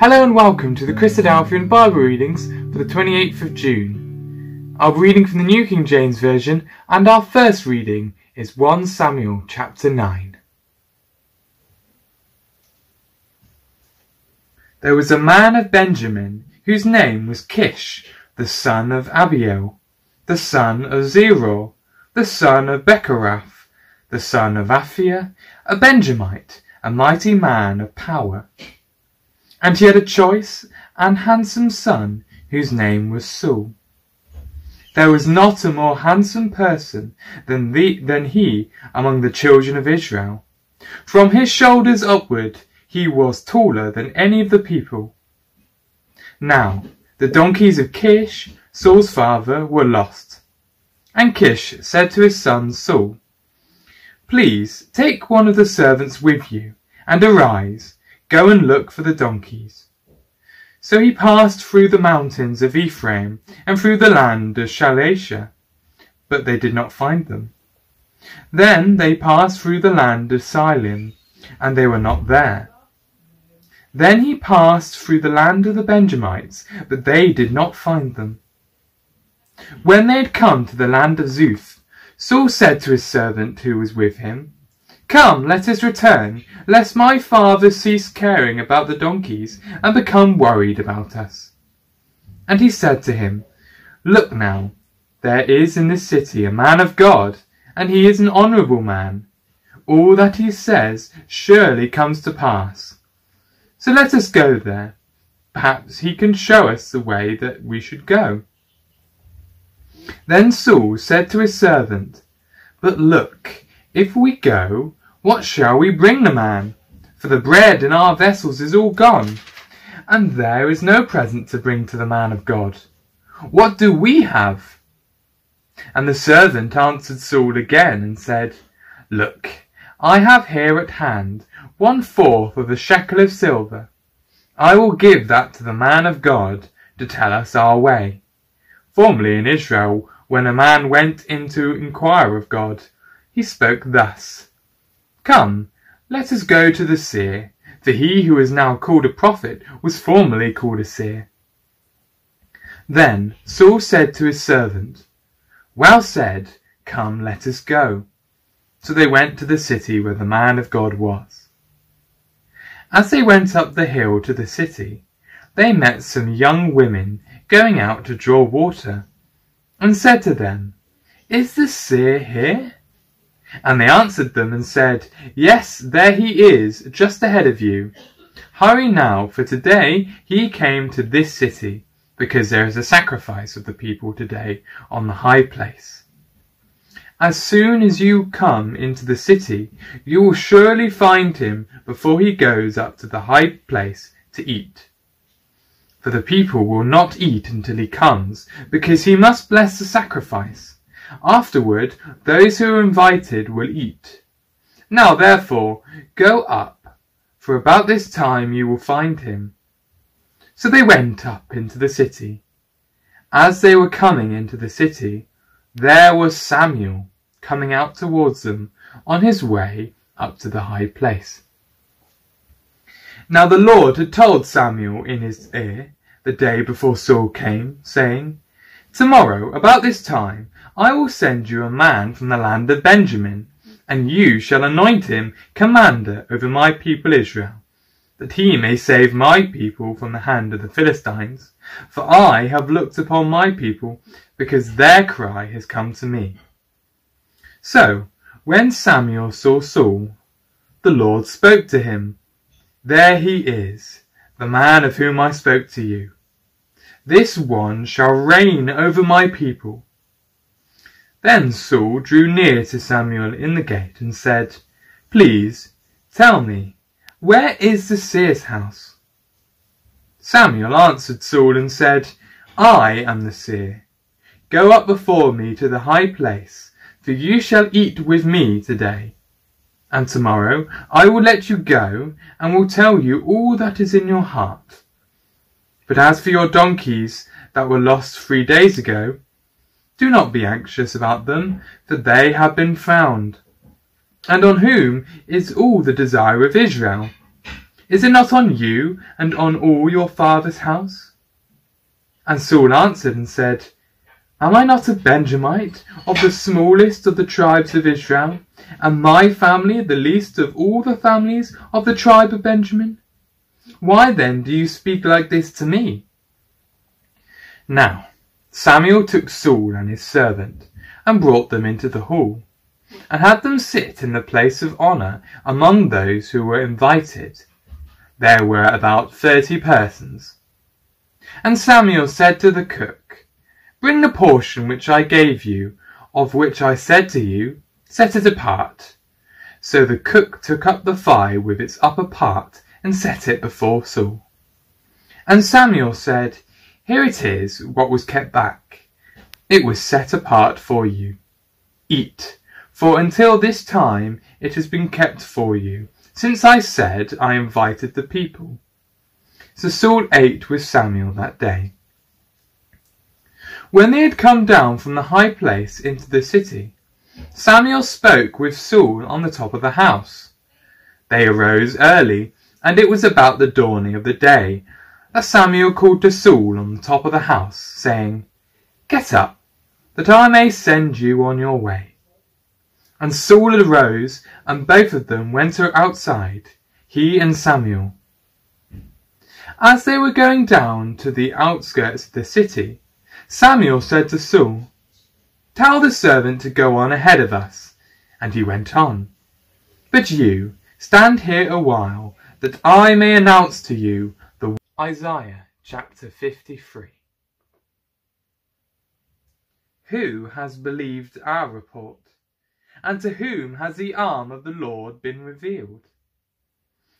Hello and welcome to the Christadelphian Bible readings for the 28th of June. Be reading from the New King James Version, and our first reading is 1 Samuel chapter 9. There was a man of Benjamin whose name was Kish, the son of Abiel, the son of Zeror, the son of Bechorath, the son of Aphiah, a Benjamite, a mighty man of power. And he had a choice and handsome son whose name was Saul. There was not a more handsome person than, the, than he among the children of Israel. From his shoulders upward he was taller than any of the people. Now the donkeys of Kish, Saul's father, were lost. And Kish said to his son Saul, Please take one of the servants with you, and arise, Go and look for the donkeys. So he passed through the mountains of Ephraim and through the land of Shalisha, but they did not find them. Then they passed through the land of Shaalim, and they were not there. Then he passed through the land of the Benjamites, but they did not find them. When they had come to the land of Zuph, Saul said to his servant who was with him, Come, let us return, lest my father cease caring about the donkeys and become worried about us. And he said to him, Look now, there is in this city a man of God, and he is an honourable man. All that he says surely comes to pass. So let us go there. Perhaps he can show us the way that we should go. Then Saul said to his servant, But look, if we go, what shall we bring the man? For the bread in our vessels is all gone, and there is no present to bring to the man of God. What do we have? And the servant answered Saul again and said, Look, I have here at hand one fourth of a shekel of silver. I will give that to the man of God to tell us our way. Formerly in Israel, when a man went in to inquire of God, he spoke thus. Come, let us go to the seer, for he who is now called a prophet was formerly called a seer. Then Saul said to his servant, Well said, come, let us go. So they went to the city where the man of God was. As they went up the hill to the city, they met some young women going out to draw water, and said to them, Is the seer here? And they answered them and said, Yes, there he is, just ahead of you. Hurry now, for today he came to this city, because there is a sacrifice of the people today on the high place. As soon as you come into the city, you will surely find him before he goes up to the high place to eat. For the people will not eat until he comes, because he must bless the sacrifice. Afterward, those who are invited will eat. Now, therefore, go up, for about this time you will find him. So they went up into the city. As they were coming into the city, there was Samuel coming out towards them on his way up to the high place. Now the Lord had told Samuel in his ear the day before Saul came, saying, Tomorrow, about this time, I will send you a man from the land of Benjamin, and you shall anoint him commander over my people Israel, that he may save my people from the hand of the Philistines. For I have looked upon my people, because their cry has come to me. So, when Samuel saw Saul, the Lord spoke to him, There he is, the man of whom I spoke to you. This one shall reign over my people then Saul drew near to Samuel in the gate and said, Please, tell me, where is the seer's house? Samuel answered Saul and said, I am the seer. Go up before me to the high place, for you shall eat with me today. And tomorrow I will let you go, and will tell you all that is in your heart. But as for your donkeys that were lost three days ago, do not be anxious about them, for they have been found. And on whom is all the desire of Israel? Is it not on you and on all your father's house? And Saul answered and said, Am I not a Benjamite, of the smallest of the tribes of Israel, and my family the least of all the families of the tribe of Benjamin? Why then do you speak like this to me? Now Samuel took Saul and his servant, and brought them into the hall, and had them sit in the place of honour among those who were invited. There were about thirty persons. And Samuel said to the cook, Bring the portion which I gave you, of which I said to you, Set it apart. So the cook took up the thigh with its upper part, and set it before Saul. And Samuel said, Here it is, what was kept back. It was set apart for you. Eat, for until this time it has been kept for you, since I said I invited the people. So Saul ate with Samuel that day. When they had come down from the high place into the city, Samuel spoke with Saul on the top of the house. They arose early, and it was about the dawning of the day that Samuel called to Saul on the top of the house, saying, Get up, that I may send you on your way. And Saul arose, and both of them went outside, he and Samuel. As they were going down to the outskirts of the city, Samuel said to Saul, Tell the servant to go on ahead of us. And he went on. But you, stand here a while, that I may announce to you Isaiah chapter 53. Who has believed our report? And to whom has the arm of the Lord been revealed?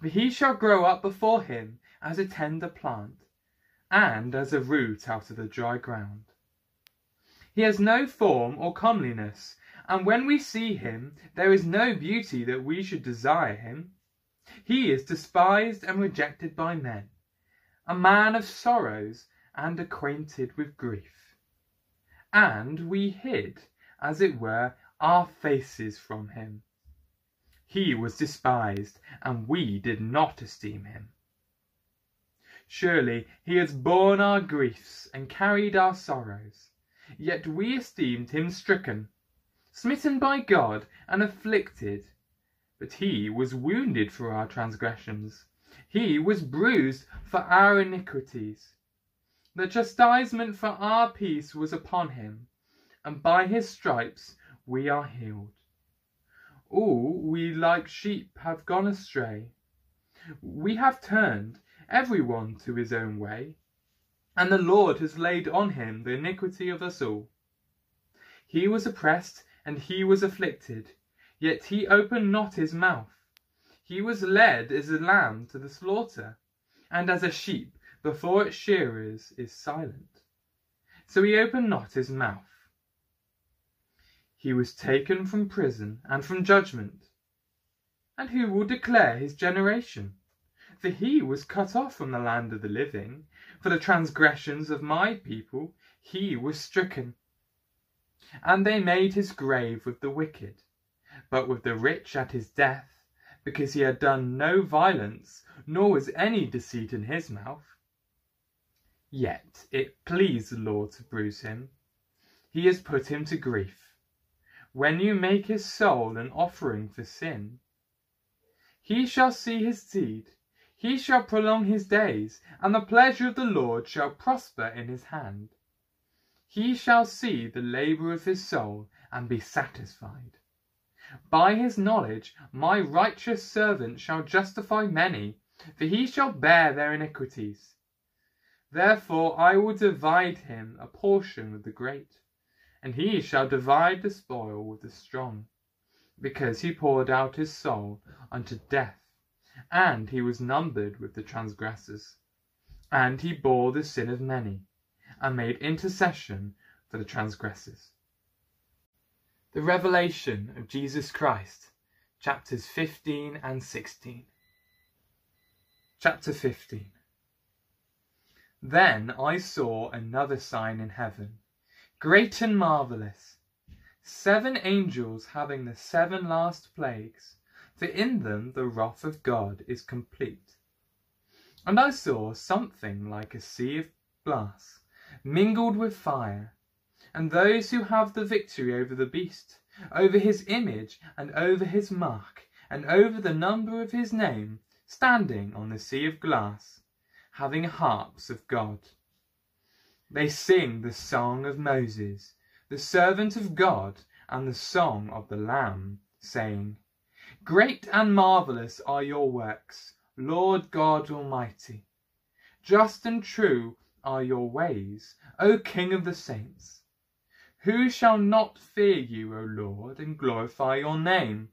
For he shall grow up before him as a tender plant, and as a root out of the dry ground. He has no form or comeliness, and when we see him, there is no beauty that we should desire him. He is despised and rejected by men, a man of sorrows and acquainted with grief. And we hid, as it were, our faces from him. He was despised, and we did not esteem him. Surely he has borne our griefs and carried our sorrows, yet we esteemed him stricken, smitten by God, and afflicted. But he was wounded for our transgressions, he was bruised for our iniquities. The chastisement for our peace was upon him, and by his stripes we are healed. All we like sheep have gone astray. We have turned every one to his own way, and the Lord has laid on him the iniquity of us all. He was oppressed and he was afflicted, yet he opened not his mouth. He was led as a lamb to the slaughter, and as a sheep before its shearers is silent. So he opened not his mouth. He was taken from prison and from judgment. And who will declare his generation? For he was cut off from the land of the living. For the transgressions of my people he was stricken. And they made his grave with the wicked, but with the rich at his death, because he had done no violence, nor was any deceit in his mouth. Yet it pleased the Lord to bruise him. He has put him to grief. When you make his soul an offering for sin, he shall see his seed he shall prolong his days, and the pleasure of the Lord shall prosper in his hand. He shall see the labour of his soul, and be satisfied. By his knowledge my righteous servant shall justify many, for he shall bear their iniquities. Therefore I will divide him a portion with the great, and he shall divide the spoil with the strong, because he poured out his soul unto death and he was numbered with the transgressors. And he bore the sin of many, and made intercession for the transgressors. The Revelation of Jesus Christ, chapters 15 and 16. Chapter 15 Then I saw another sign in heaven, great and marvellous, seven angels having the seven last plagues for in them the wrath of God is complete. And I saw something like a sea of glass, mingled with fire, and those who have the victory over the beast, over his image, and over his mark, and over the number of his name, standing on the sea of glass, having harps of God. They sing the song of Moses, the servant of God, and the song of the Lamb, saying, Great and marvellous are your works, Lord God Almighty. Just and true are your ways, O King of the saints. Who shall not fear you, O Lord, and glorify your name?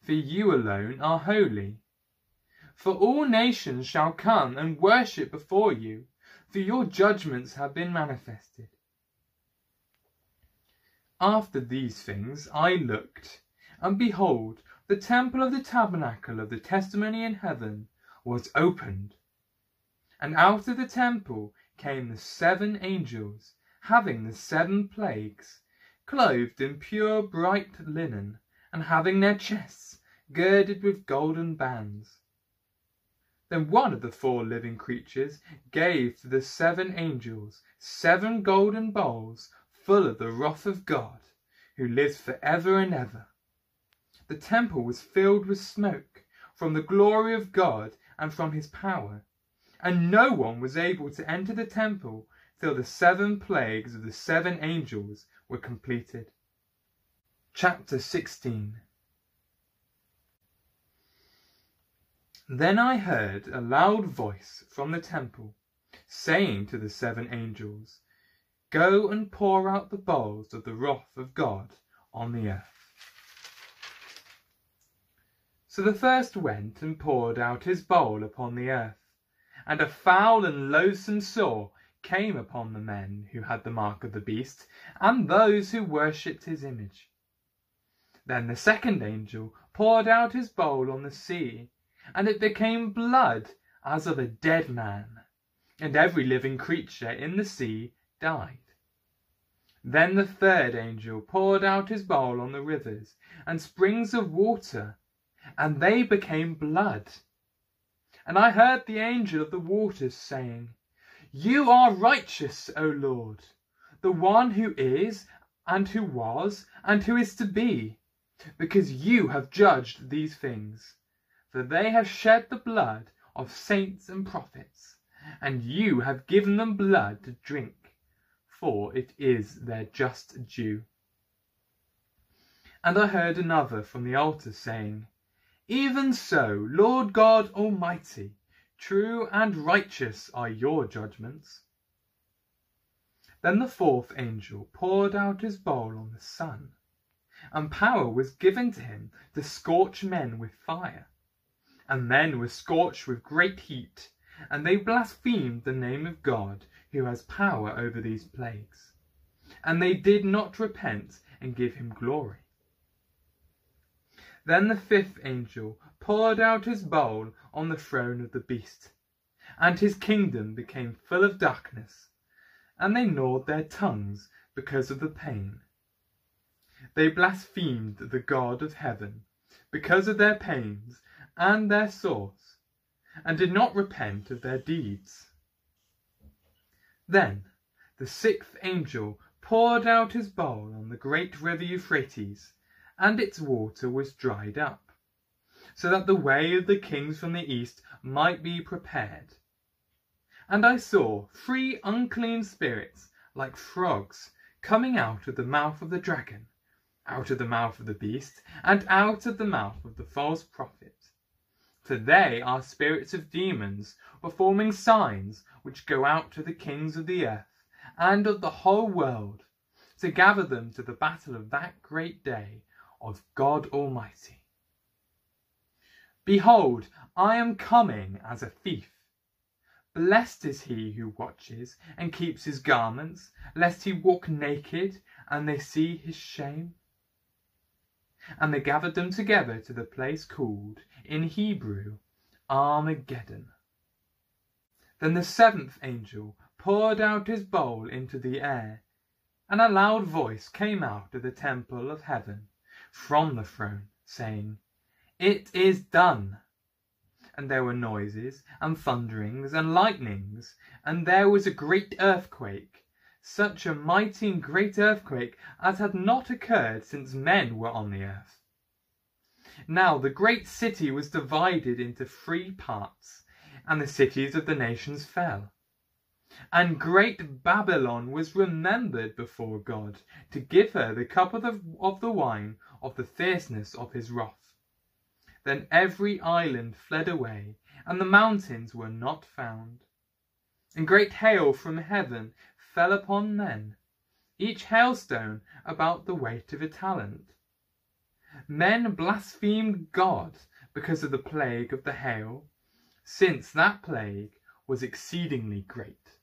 For you alone are holy. For all nations shall come and worship before you, for your judgments have been manifested. After these things I looked, and behold, the temple of the tabernacle of the testimony in heaven was opened. And out of the temple came the seven angels, having the seven plagues, clothed in pure bright linen, and having their chests girded with golden bands. Then one of the four living creatures gave to the seven angels seven golden bowls full of the wrath of God, who lives for ever and ever. The temple was filled with smoke from the glory of God and from his power. And no one was able to enter the temple till the seven plagues of the seven angels were completed. Chapter 16 Then I heard a loud voice from the temple, saying to the seven angels, Go and pour out the bowls of the wrath of God on the earth. So the first went and poured out his bowl upon the earth, and a foul and loathsome sore came upon the men who had the mark of the beast, and those who worshipped his image. Then the second angel poured out his bowl on the sea, and it became blood as of a dead man, and every living creature in the sea died. Then the third angel poured out his bowl on the rivers and springs of water and they became blood. And I heard the angel of the waters saying, You are righteous, O Lord, the one who is, and who was, and who is to be, because you have judged these things. For they have shed the blood of saints and prophets, and you have given them blood to drink, for it is their just due. And I heard another from the altar saying, even so, Lord God Almighty, true and righteous are your judgments. Then the fourth angel poured out his bowl on the sun, and power was given to him to scorch men with fire. And men were scorched with great heat, and they blasphemed the name of God who has power over these plagues. And they did not repent and give him glory. Then the fifth angel poured out his bowl on the throne of the beast, and his kingdom became full of darkness, and they gnawed their tongues because of the pain. They blasphemed the God of heaven because of their pains and their sores, and did not repent of their deeds. Then the sixth angel poured out his bowl on the great river Euphrates and its water was dried up, so that the way of the kings from the east might be prepared. And I saw three unclean spirits like frogs coming out of the mouth of the dragon, out of the mouth of the beast, and out of the mouth of the false prophet. For they are spirits of demons, performing signs which go out to the kings of the earth and of the whole world, to gather them to the battle of that great day of God Almighty. Behold, I am coming as a thief. Blessed is he who watches and keeps his garments, lest he walk naked and they see his shame. And they gathered them together to the place called, in Hebrew, Armageddon. Then the seventh angel poured out his bowl into the air, and a loud voice came out of the temple of heaven from the throne, saying, It is done. and there were noises, and thunderings, and lightnings, and there was a great earthquake, such a mighty and great earthquake as had not occurred since men were on the earth. Now the great city was divided into three parts, and the cities of the nations fell. And great Babylon was remembered before God, to give her the cup of the, of the wine of the fierceness of his wrath. Then every island fled away, and the mountains were not found. And great hail from heaven fell upon men, each hailstone about the weight of a talent. Men blasphemed God because of the plague of the hail, since that plague was exceedingly great.